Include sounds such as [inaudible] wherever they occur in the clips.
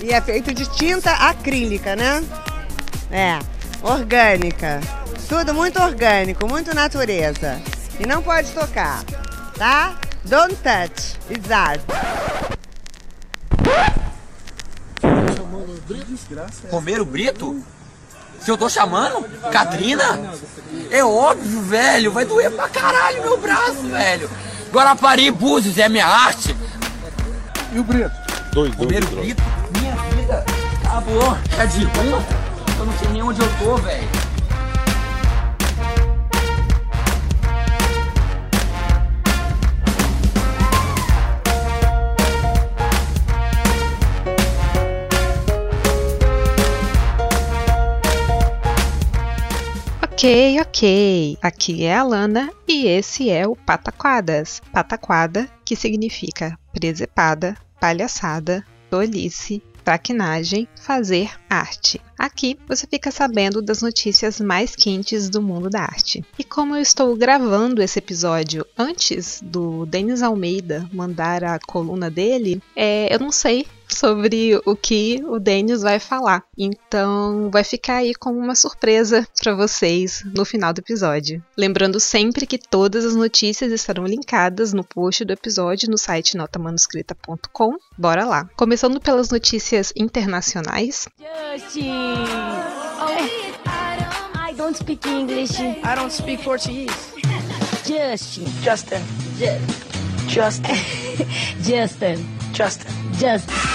E é feito de tinta acrílica, né? É, orgânica. Tudo muito orgânico, muito natureza. E não pode tocar, tá? Don't touch, it's art. Romero Brito? Se eu tô chamando? Catrina? É óbvio, velho. Vai doer pra caralho meu braço, velho. Guarapari Búzios é minha arte. E o Brito? Dois, Romero Brito? Vida. Acabou. É de rua? Eu não sei nem onde eu tô, velho. Ok, ok. Aqui é a Lana e esse é o Pataquadas. Pataquada, que significa presepada, palhaçada, tolice, traquinagem, fazer arte. Aqui você fica sabendo das notícias mais quentes do mundo da arte. E como eu estou gravando esse episódio antes do Denis Almeida mandar a coluna dele, é, eu não sei sobre o que o Denis vai falar. Então vai ficar aí como uma surpresa para vocês no final do episódio. Lembrando sempre que todas as notícias estarão linkadas no post do episódio no site notamanuscrita.com. Bora lá. Começando pelas notícias internacionais. Justin! Oh, I don't speak English. I don't speak Portuguese. Justin. Justin. Ju- [laughs] Justin. Justin. Justin. Justin.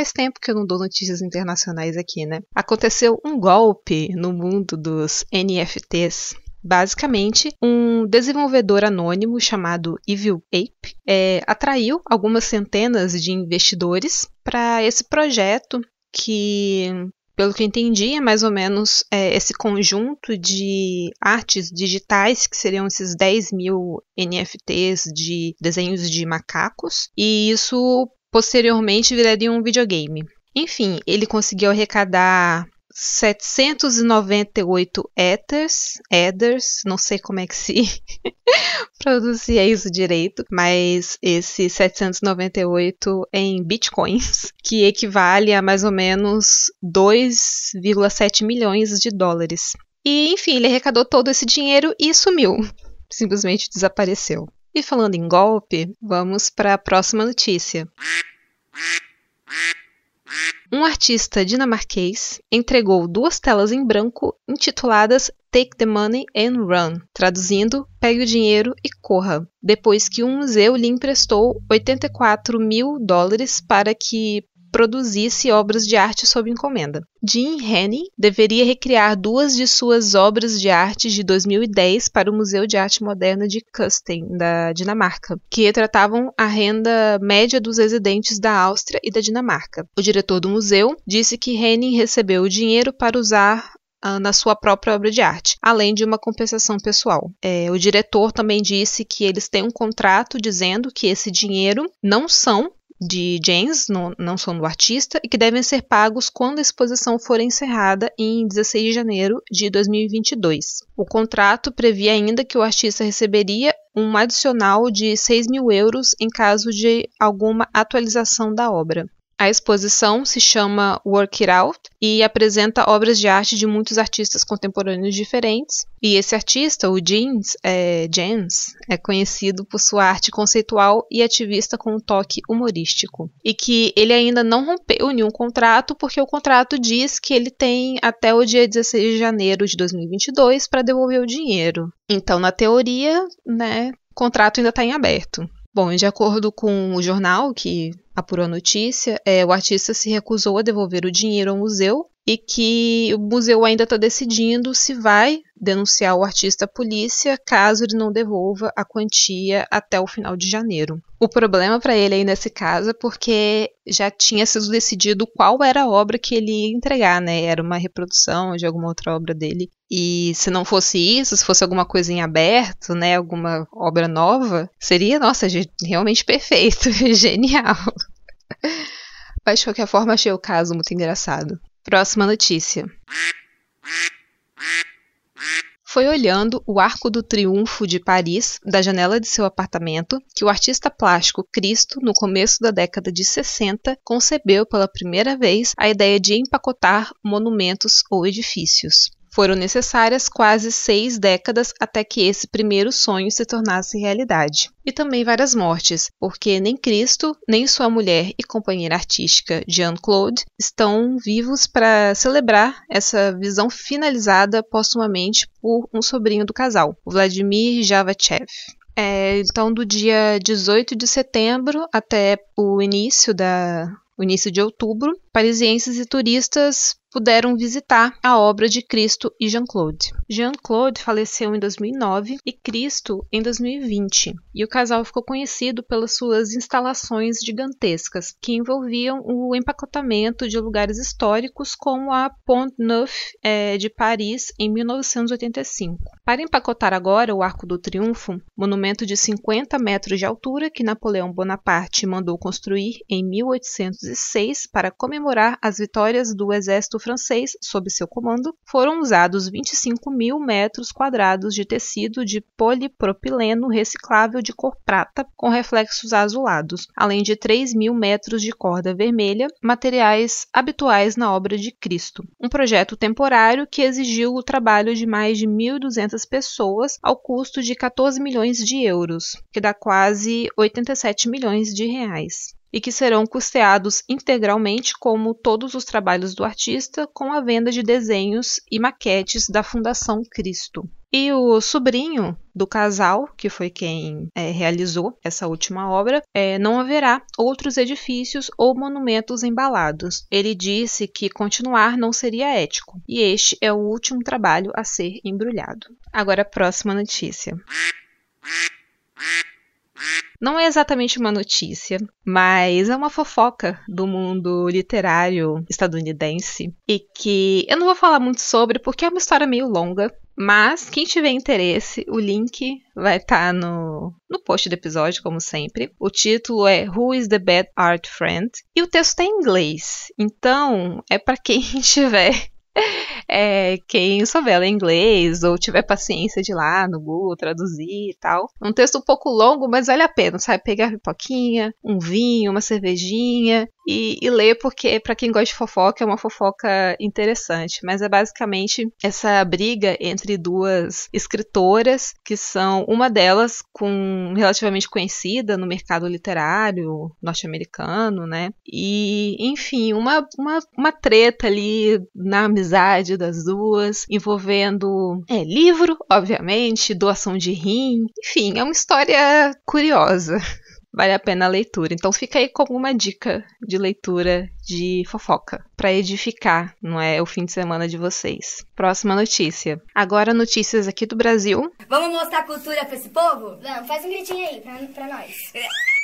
Faz tempo que eu não dou notícias internacionais aqui, né? Aconteceu um golpe no mundo dos NFTs. Basicamente, um desenvolvedor anônimo chamado Evil Ape é, atraiu algumas centenas de investidores para esse projeto que pelo que entendi, é mais ou menos é, esse conjunto de artes digitais, que seriam esses 10 mil NFTs de desenhos de macacos, e isso posteriormente viraria um videogame. Enfim, ele conseguiu arrecadar 798 ethers, ethers, não sei como é que se [laughs] pronuncia isso direito, mas esse 798 em bitcoins, que equivale a mais ou menos 2,7 milhões de dólares. E enfim, ele arrecadou todo esse dinheiro e sumiu, simplesmente desapareceu. E falando em golpe, vamos para a próxima notícia. Um artista dinamarquês entregou duas telas em branco intituladas Take the Money and Run, traduzindo Pegue o dinheiro e corra, depois que um museu lhe emprestou 84 mil dólares para que produzisse obras de arte sob encomenda. Jim Henny deveria recriar duas de suas obras de arte de 2010 para o Museu de Arte Moderna de Kusten, da Dinamarca, que retratavam a renda média dos residentes da Áustria e da Dinamarca. O diretor do museu disse que Henning recebeu o dinheiro para usar na sua própria obra de arte, além de uma compensação pessoal. É, o diretor também disse que eles têm um contrato dizendo que esse dinheiro não são de James, não, não são do artista, e que devem ser pagos quando a exposição for encerrada em 16 de janeiro de 2022. O contrato previa ainda que o artista receberia um adicional de 6 mil euros em caso de alguma atualização da obra. A exposição se chama Work It Out e apresenta obras de arte de muitos artistas contemporâneos diferentes. E esse artista, o James, é, James, é conhecido por sua arte conceitual e ativista com um toque humorístico. E que ele ainda não rompeu nenhum contrato, porque o contrato diz que ele tem até o dia 16 de janeiro de 2022 para devolver o dinheiro. Então, na teoria, né, o contrato ainda está em aberto. Bom, de acordo com o jornal que apurou a notícia, é, o artista se recusou a devolver o dinheiro ao museu e que o museu ainda está decidindo se vai denunciar o artista à polícia caso ele não devolva a quantia até o final de janeiro. O problema para ele aí nesse caso é porque já tinha sido decidido qual era a obra que ele ia entregar, né? Era uma reprodução de alguma outra obra dele. E se não fosse isso, se fosse alguma coisa em aberto, né, alguma obra nova, seria, nossa, realmente perfeito, [laughs] genial. Mas de qualquer forma, achei o caso muito engraçado. Próxima notícia. Foi olhando o Arco do Triunfo de Paris da janela de seu apartamento que o artista plástico Cristo, no começo da década de 60, concebeu pela primeira vez a ideia de empacotar monumentos ou edifícios. Foram necessárias quase seis décadas até que esse primeiro sonho se tornasse realidade. E também várias mortes, porque nem Cristo, nem sua mulher e companheira artística Jean-Claude estão vivos para celebrar essa visão finalizada postumamente por um sobrinho do casal, Vladimir Javachev. É, então, do dia 18 de setembro até o início da o início de outubro, parisienses e turistas puderam visitar a obra de Cristo e Jean-Claude. Jean-Claude faleceu em 2009 e Cristo em 2020, e o casal ficou conhecido pelas suas instalações gigantescas, que envolviam o empacotamento de lugares históricos como a Pont Neuf é, de Paris em 1985. Para empacotar agora o Arco do Triunfo, monumento de 50 metros de altura que Napoleão Bonaparte mandou construir em 1806 para comemorar as vitórias do exército francês sob seu comando, foram usados 25 mil metros quadrados de tecido de polipropileno reciclável de cor prata com reflexos azulados, além de 3 mil metros de corda vermelha, materiais habituais na obra de Cristo. Um projeto temporário que exigiu o trabalho de mais de 1.200 pessoas ao custo de 14 milhões de euros, que dá quase 87 milhões de reais e que serão custeados integralmente, como todos os trabalhos do artista, com a venda de desenhos e maquetes da Fundação Cristo. E o sobrinho do casal, que foi quem é, realizou essa última obra, é, não haverá outros edifícios ou monumentos embalados. Ele disse que continuar não seria ético, e este é o último trabalho a ser embrulhado. Agora, próxima notícia. Não é exatamente uma notícia, mas é uma fofoca do mundo literário estadunidense e que eu não vou falar muito sobre porque é uma história meio longa. Mas quem tiver interesse, o link vai estar tá no, no post do episódio, como sempre. O título é Who is the Bad Art Friend? E o texto está em inglês. Então, é para quem [laughs] tiver [laughs] é, quem souber ler inglês ou tiver paciência de ir lá no Google traduzir e tal. Um texto um pouco longo, mas vale a pena, sabe? Pegar a pipoquinha, um vinho, uma cervejinha e, e ler, porque para quem gosta de fofoca é uma fofoca interessante. Mas é basicamente essa briga entre duas escritoras, que são uma delas com relativamente conhecida no mercado literário norte-americano, né? E, enfim, uma, uma, uma treta ali na amizade das duas, envolvendo é, livro, obviamente, doação de rim, enfim, é uma história curiosa vale a pena a leitura. Então fica aí como uma dica de leitura de fofoca para edificar, não é o fim de semana de vocês. Próxima notícia. Agora notícias aqui do Brasil. Vamos mostrar cultura para esse povo? Vamos, faz um gritinho aí pra nós. [laughs]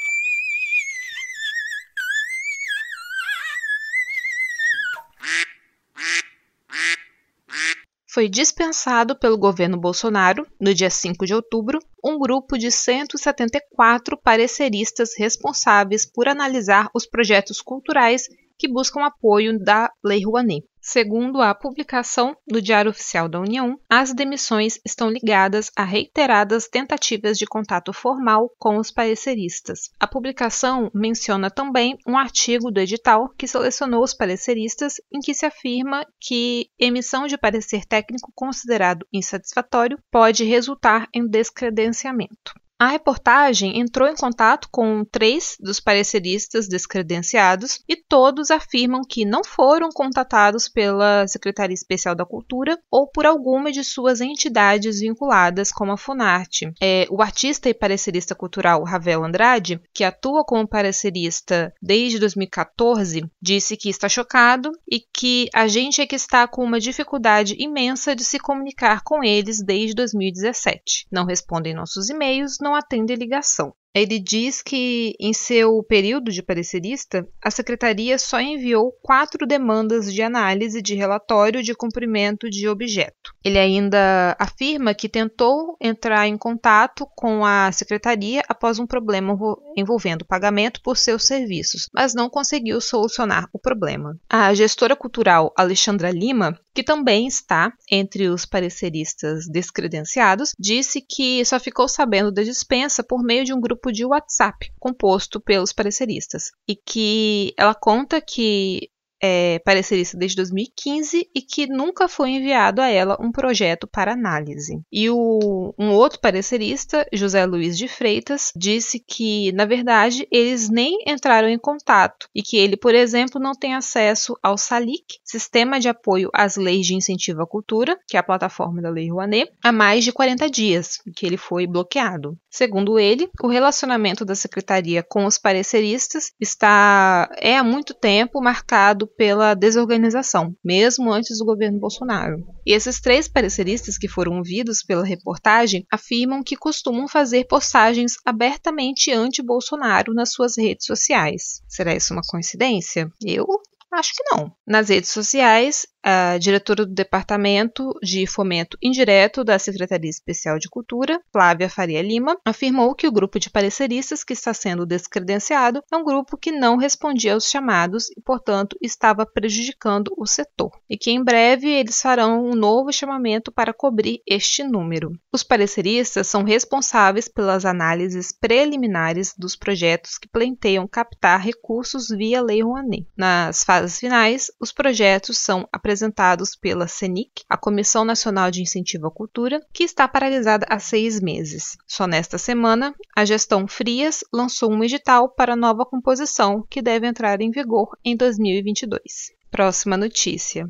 foi dispensado pelo governo Bolsonaro, no dia 5 de outubro, um grupo de 174 pareceristas responsáveis por analisar os projetos culturais que buscam apoio da Lei Rouanet. Segundo a publicação do Diário Oficial da União, as demissões estão ligadas a reiteradas tentativas de contato formal com os pareceristas. A publicação menciona também um artigo do edital que selecionou os pareceristas em que se afirma que emissão de parecer técnico considerado insatisfatório pode resultar em descredenciamento. A reportagem entrou em contato com três dos pareceristas descredenciados e todos afirmam que não foram contatados pela Secretaria Especial da Cultura ou por alguma de suas entidades vinculadas, como a Funarte. É, o artista e parecerista cultural Ravel Andrade, que atua como parecerista desde 2014, disse que está chocado e que a gente é que está com uma dificuldade imensa de se comunicar com eles desde 2017. Não respondem nossos e-mails, não atende ligação. Ele diz que, em seu período de parecerista, a secretaria só enviou quatro demandas de análise de relatório de cumprimento de objeto. Ele ainda afirma que tentou entrar em contato com a secretaria após um problema envolvendo pagamento por seus serviços, mas não conseguiu solucionar o problema. A gestora cultural Alexandra Lima que também está entre os pareceristas descredenciados, disse que só ficou sabendo da dispensa por meio de um grupo de WhatsApp composto pelos pareceristas e que ela conta que é, parecerista desde 2015 e que nunca foi enviado a ela um projeto para análise. E o, um outro parecerista, José Luiz de Freitas, disse que, na verdade, eles nem entraram em contato e que ele, por exemplo, não tem acesso ao SALIC, Sistema de Apoio às Leis de Incentivo à Cultura, que é a plataforma da Lei Rouanet, há mais de 40 dias, que ele foi bloqueado. Segundo ele, o relacionamento da secretaria com os pareceristas está é há muito tempo marcado pela desorganização, mesmo antes do governo Bolsonaro. E esses três pareceristas que foram ouvidos pela reportagem afirmam que costumam fazer postagens abertamente anti-Bolsonaro nas suas redes sociais. Será isso uma coincidência? Eu Acho que não. Nas redes sociais, a diretora do Departamento de Fomento Indireto da Secretaria Especial de Cultura, Flávia Faria Lima, afirmou que o grupo de pareceristas que está sendo descredenciado é um grupo que não respondia aos chamados e, portanto, estava prejudicando o setor, e que em breve eles farão um novo chamamento para cobrir este número. Os pareceristas são responsáveis pelas análises preliminares dos projetos que pleiteiam captar recursos via Lei Rouanet. Nas fases finais, os projetos são apresentados apresentados pela CENIC, a Comissão Nacional de Incentivo à Cultura, que está paralisada há seis meses. Só nesta semana, a gestão Frias lançou um edital para nova composição que deve entrar em vigor em 2022. Próxima notícia.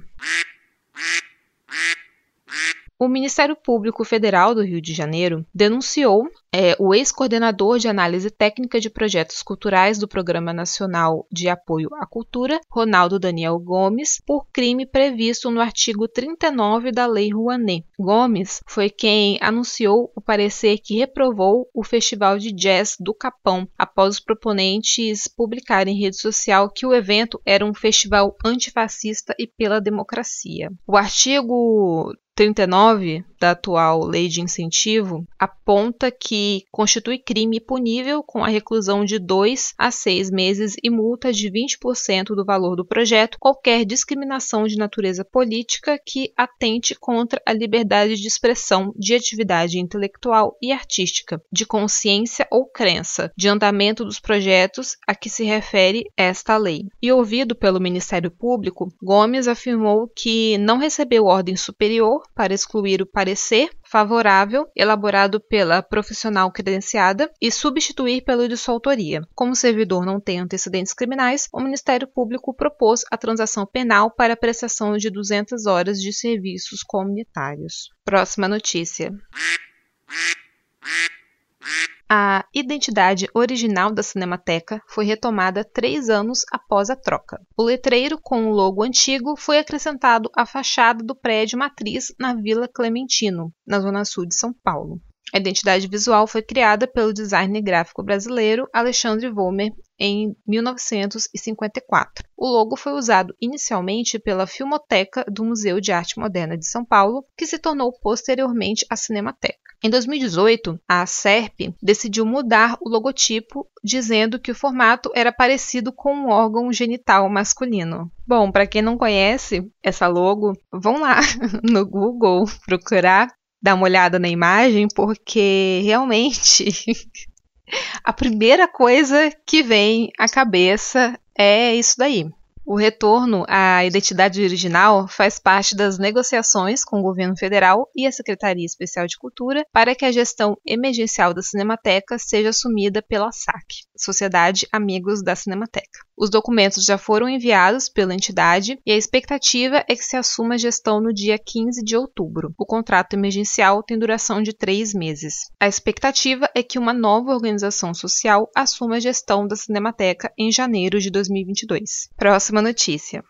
O Ministério Público Federal do Rio de Janeiro denunciou é, o ex-coordenador de análise técnica de projetos culturais do Programa Nacional de Apoio à Cultura, Ronaldo Daniel Gomes, por crime previsto no artigo 39 da Lei Rouanet. Gomes foi quem anunciou o parecer que reprovou o Festival de Jazz do Capão após os proponentes publicarem em rede social que o evento era um festival antifascista e pela democracia. O artigo 39 da atual lei de incentivo aponta que constitui crime punível com a reclusão de 2 a 6 meses e multa de 20% do valor do projeto qualquer discriminação de natureza política que atente contra a liberdade de expressão, de atividade intelectual e artística, de consciência ou crença, de andamento dos projetos a que se refere esta lei. E ouvido pelo Ministério Público, Gomes afirmou que não recebeu ordem superior para excluir o parecer favorável elaborado pela profissional credenciada e substituir pelo de sua autoria. Como o servidor não tem antecedentes criminais, o Ministério Público propôs a transação penal para a prestação de 200 horas de serviços comunitários. Próxima notícia. A identidade original da Cinemateca foi retomada três anos após a troca. O letreiro com o logo antigo foi acrescentado à fachada do prédio matriz na Vila Clementino, na zona sul de São Paulo. A identidade visual foi criada pelo designer gráfico brasileiro Alexandre Vollmer em 1954. O logo foi usado inicialmente pela Filmoteca do Museu de Arte Moderna de São Paulo, que se tornou posteriormente a Cinemateca. Em 2018, a SERP decidiu mudar o logotipo, dizendo que o formato era parecido com um órgão genital masculino. Bom, para quem não conhece essa logo, vão lá [laughs] no Google procurar, dar uma olhada na imagem, porque realmente [laughs] a primeira coisa que vem à cabeça é isso daí. O retorno à identidade original faz parte das negociações com o governo federal e a Secretaria Especial de Cultura para que a gestão emergencial da Cinemateca seja assumida pela SAC, Sociedade Amigos da Cinemateca. Os documentos já foram enviados pela entidade e a expectativa é que se assuma a gestão no dia 15 de outubro. O contrato emergencial tem duração de três meses. A expectativa é que uma nova organização social assuma a gestão da Cinemateca em janeiro de 2022. Próxima notícia.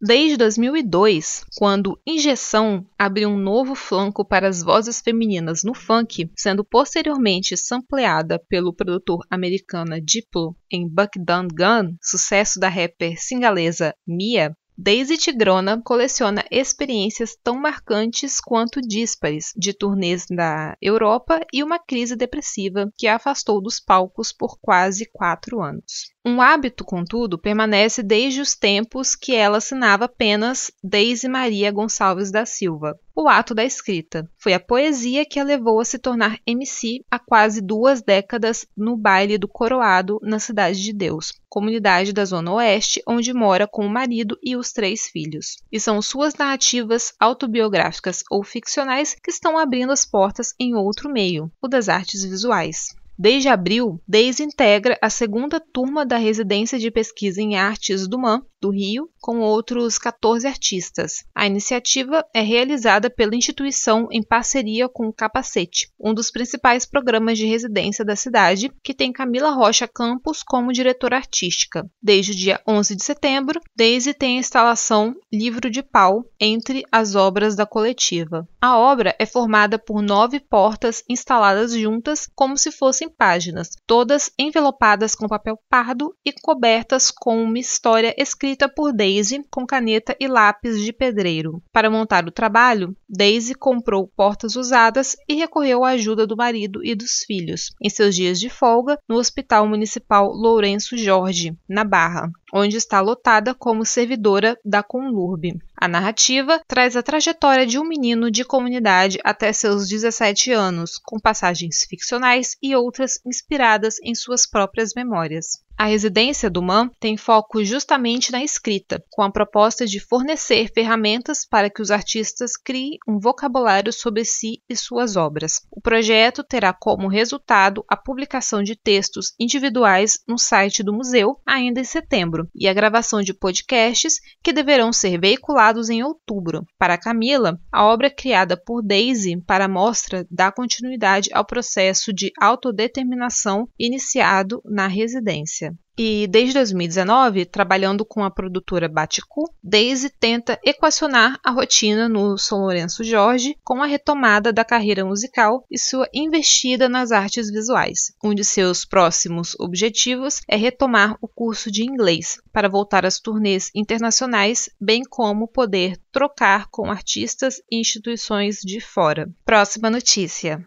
Desde 2002, quando Injeção abriu um novo flanco para as vozes femininas no funk, sendo posteriormente sampleada pelo produtor americana Diplo em Buck Dun Gun, sucesso da rapper singalesa Mia, Daisy Tigrona coleciona experiências tão marcantes quanto díspares de turnês da Europa e uma crise depressiva que a afastou dos palcos por quase quatro anos. Um hábito, contudo, permanece desde os tempos que ela assinava apenas Daisy Maria Gonçalves da Silva. O ato da escrita foi a poesia que a levou a se tornar MC há quase duas décadas no baile do Coroado, na Cidade de Deus, comunidade da Zona Oeste, onde mora com o marido e os três filhos. E são suas narrativas autobiográficas ou ficcionais que estão abrindo as portas em outro meio, o das artes visuais. Desde abril, Deise integra a segunda turma da Residência de Pesquisa em Artes do MAN, do Rio, com outros 14 artistas. A iniciativa é realizada pela instituição em parceria com o Capacete, um dos principais programas de residência da cidade, que tem Camila Rocha Campos como diretora artística. Desde o dia 11 de setembro, Daisy tem a instalação Livro de Pau entre as obras da coletiva. A obra é formada por nove portas instaladas juntas como se fossem páginas, todas envelopadas com papel pardo e cobertas com uma história escrita por Daisy com caneta e lápis de pedreiro. Para montar o trabalho, Daisy comprou portas usadas e recorreu à ajuda do marido e dos filhos, em seus dias de folga, no Hospital Municipal Lourenço Jorge, na Barra onde está lotada como servidora da Conlurb. A narrativa traz a trajetória de um menino de comunidade até seus 17 anos, com passagens ficcionais e outras inspiradas em suas próprias memórias. A residência do MAN tem foco justamente na escrita, com a proposta de fornecer ferramentas para que os artistas criem um vocabulário sobre si e suas obras. O projeto terá como resultado a publicação de textos individuais no site do museu ainda em setembro e a gravação de podcasts que deverão ser veiculados em outubro. Para Camila, a obra criada por Daisy para a mostra dá continuidade ao processo de autodeterminação iniciado na residência. E desde 2019, trabalhando com a produtora Baticu, Daisy tenta equacionar a rotina no São Lourenço Jorge com a retomada da carreira musical e sua investida nas artes visuais. Um de seus próximos objetivos é retomar o curso de inglês para voltar às turnês internacionais, bem como poder trocar com artistas e instituições de fora. Próxima notícia.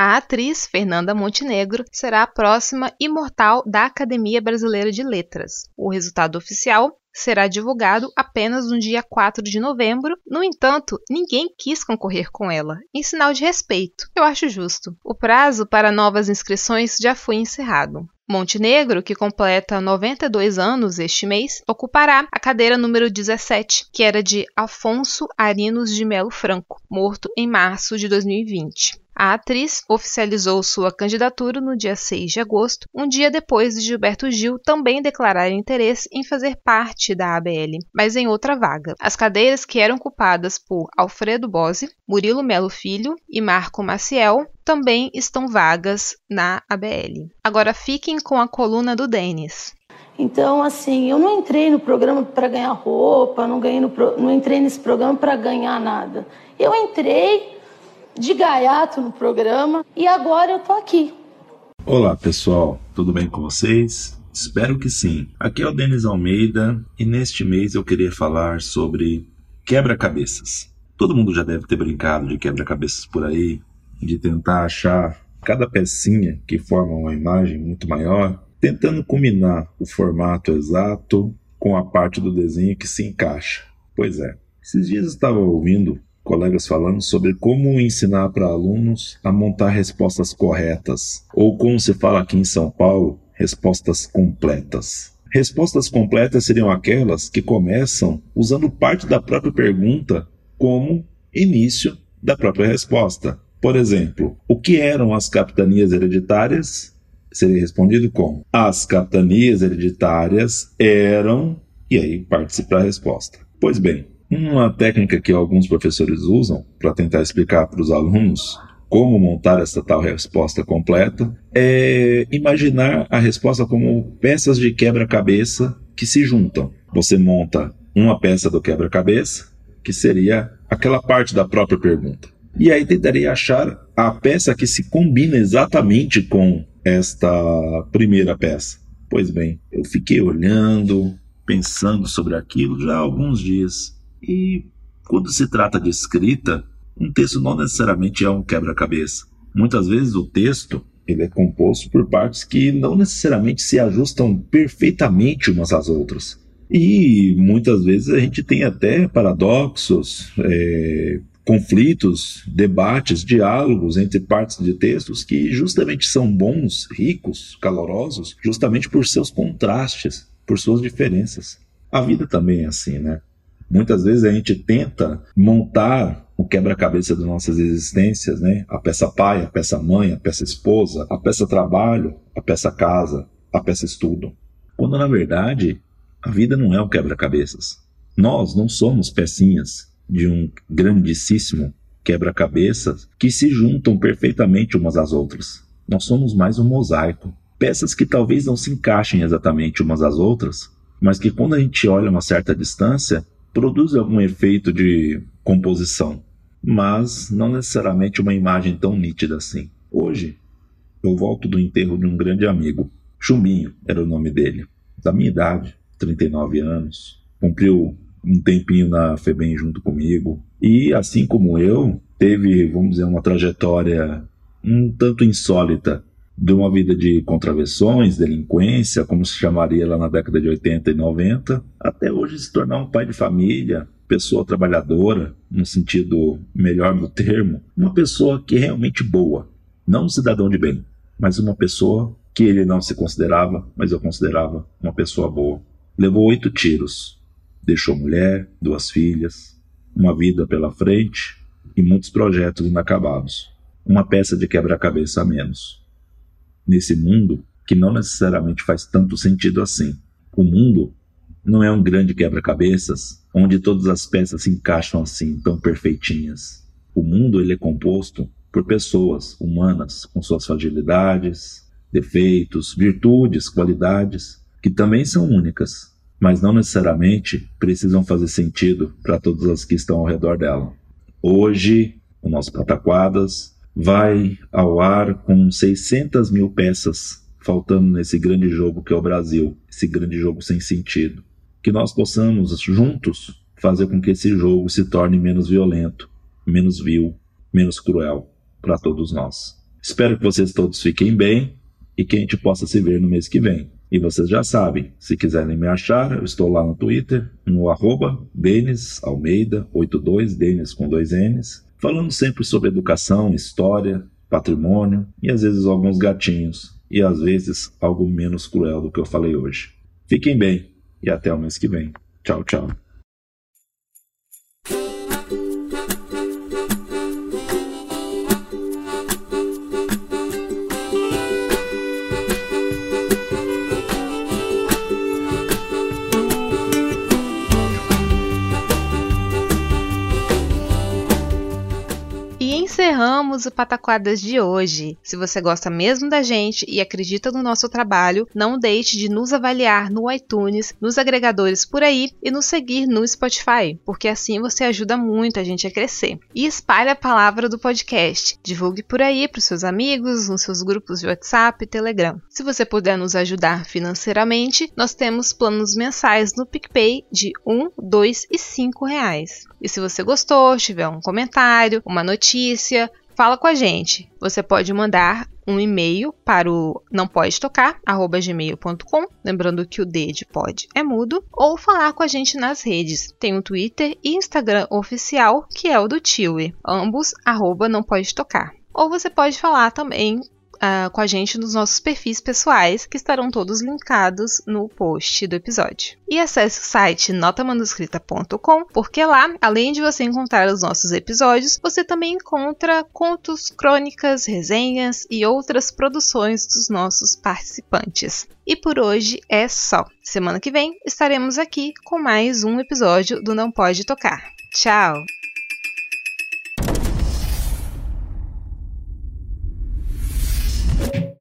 A atriz Fernanda Montenegro será a próxima imortal da Academia Brasileira de Letras. O resultado oficial será divulgado apenas no dia 4 de novembro. No entanto, ninguém quis concorrer com ela, em sinal de respeito. Eu acho justo. O prazo para novas inscrições já foi encerrado. Montenegro, que completa 92 anos este mês, ocupará a cadeira número 17, que era de Afonso Arinos de Melo Franco, morto em março de 2020. A atriz oficializou sua candidatura no dia 6 de agosto, um dia depois de Gilberto Gil também declarar interesse em fazer parte da ABL, mas em outra vaga. As cadeiras que eram ocupadas por Alfredo Bose, Murilo Melo Filho e Marco Maciel também estão vagas na ABL. Agora fiquem com a coluna do Denis. Então, assim, eu não entrei no programa para ganhar roupa, não, ganhei no, não entrei nesse programa para ganhar nada. Eu entrei de gaiato no programa e agora eu tô aqui. Olá pessoal, tudo bem com vocês? Espero que sim. Aqui é o Denis Almeida e neste mês eu queria falar sobre quebra-cabeças. Todo mundo já deve ter brincado de quebra-cabeças por aí, de tentar achar cada pecinha que forma uma imagem muito maior, tentando combinar o formato exato com a parte do desenho que se encaixa. Pois é, esses dias eu estava ouvindo colegas falando sobre como ensinar para alunos a montar respostas corretas, ou como se fala aqui em São Paulo, respostas completas. Respostas completas seriam aquelas que começam usando parte da própria pergunta como início da própria resposta. Por exemplo, o que eram as capitanias hereditárias? Seria respondido como: As capitanias hereditárias eram. E aí participa a resposta. Pois bem, uma técnica que alguns professores usam para tentar explicar para os alunos como montar essa tal resposta completa é imaginar a resposta como peças de quebra-cabeça que se juntam. Você monta uma peça do quebra-cabeça, que seria aquela parte da própria pergunta. E aí tentaria achar a peça que se combina exatamente com esta primeira peça. Pois bem, eu fiquei olhando, pensando sobre aquilo já há alguns dias. E quando se trata de escrita, um texto não necessariamente é um quebra-cabeça. Muitas vezes o texto ele é composto por partes que não necessariamente se ajustam perfeitamente umas às outras. E muitas vezes a gente tem até paradoxos, é, conflitos, debates, diálogos entre partes de textos que justamente são bons, ricos, calorosos, justamente por seus contrastes, por suas diferenças. A vida também é assim, né? Muitas vezes a gente tenta montar o quebra-cabeça das nossas existências, né? A peça pai, a peça mãe, a peça esposa, a peça trabalho, a peça casa, a peça estudo. Quando na verdade a vida não é um quebra-cabeças. Nós não somos pecinhas de um grandíssimo quebra-cabeças que se juntam perfeitamente umas às outras. Nós somos mais um mosaico. Peças que talvez não se encaixem exatamente umas às outras, mas que quando a gente olha uma certa distância, produz algum efeito de composição, mas não necessariamente uma imagem tão nítida assim. Hoje, eu volto do enterro de um grande amigo. Chumbinho era o nome dele, da minha idade, 39 anos. Cumpriu um tempinho na FEBEM junto comigo. E, assim como eu, teve, vamos dizer, uma trajetória um tanto insólita de uma vida de contravenções, delinquência, como se chamaria lá na década de 80 e 90, até hoje se tornar um pai de família, pessoa trabalhadora, no sentido melhor do termo, uma pessoa que é realmente boa, não um cidadão de bem, mas uma pessoa que ele não se considerava, mas eu considerava uma pessoa boa. Levou oito tiros, deixou mulher, duas filhas, uma vida pela frente e muitos projetos inacabados. Uma peça de quebra-cabeça a menos nesse mundo que não necessariamente faz tanto sentido assim. O mundo não é um grande quebra-cabeças onde todas as peças se encaixam assim, tão perfeitinhas. O mundo ele é composto por pessoas humanas com suas fragilidades, defeitos, virtudes, qualidades, que também são únicas, mas não necessariamente precisam fazer sentido para todas as que estão ao redor dela. Hoje, o nosso Pataquadas vai ao ar com 600 mil peças faltando nesse grande jogo que é o Brasil, esse grande jogo sem sentido. Que nós possamos juntos fazer com que esse jogo se torne menos violento, menos vil, menos cruel para todos nós. Espero que vocês todos fiquem bem e que a gente possa se ver no mês que vem. E vocês já sabem, se quiserem me achar, eu estou lá no Twitter, no arroba Denis Almeida 82, Denis com dois N's, falando sempre sobre educação, história, patrimônio e às vezes alguns gatinhos e às vezes algo menos cruel do que eu falei hoje. Fiquem bem e até o mês que vem. Tchau, tchau. Pataquadas de hoje. Se você gosta mesmo da gente e acredita no nosso trabalho, não deixe de nos avaliar no iTunes, nos agregadores por aí e nos seguir no Spotify, porque assim você ajuda muito a gente a crescer. E espalhe a palavra do podcast. Divulgue por aí para os seus amigos, nos seus grupos de WhatsApp e Telegram. Se você puder nos ajudar financeiramente, nós temos planos mensais no PicPay de 1, 2 e 5 reais. E se você gostou, tiver um comentário, uma notícia, fala com a gente. Você pode mandar um e-mail para o não gmail.com, lembrando que o D de pode é mudo, ou falar com a gente nas redes. Tem um Twitter e Instagram oficial, que é o do Tiwi, ambos arroba não pode tocar. Ou você pode falar também uh, com a gente nos nossos perfis pessoais, que estarão todos linkados no post do episódio. E acesse o site notamanuscrita.com, porque lá, além de você encontrar os nossos episódios, você também encontra contos, crônicas, resenhas e outras produções dos nossos participantes. E por hoje é só. Semana que vem estaremos aqui com mais um episódio do Não Pode Tocar. Tchau! you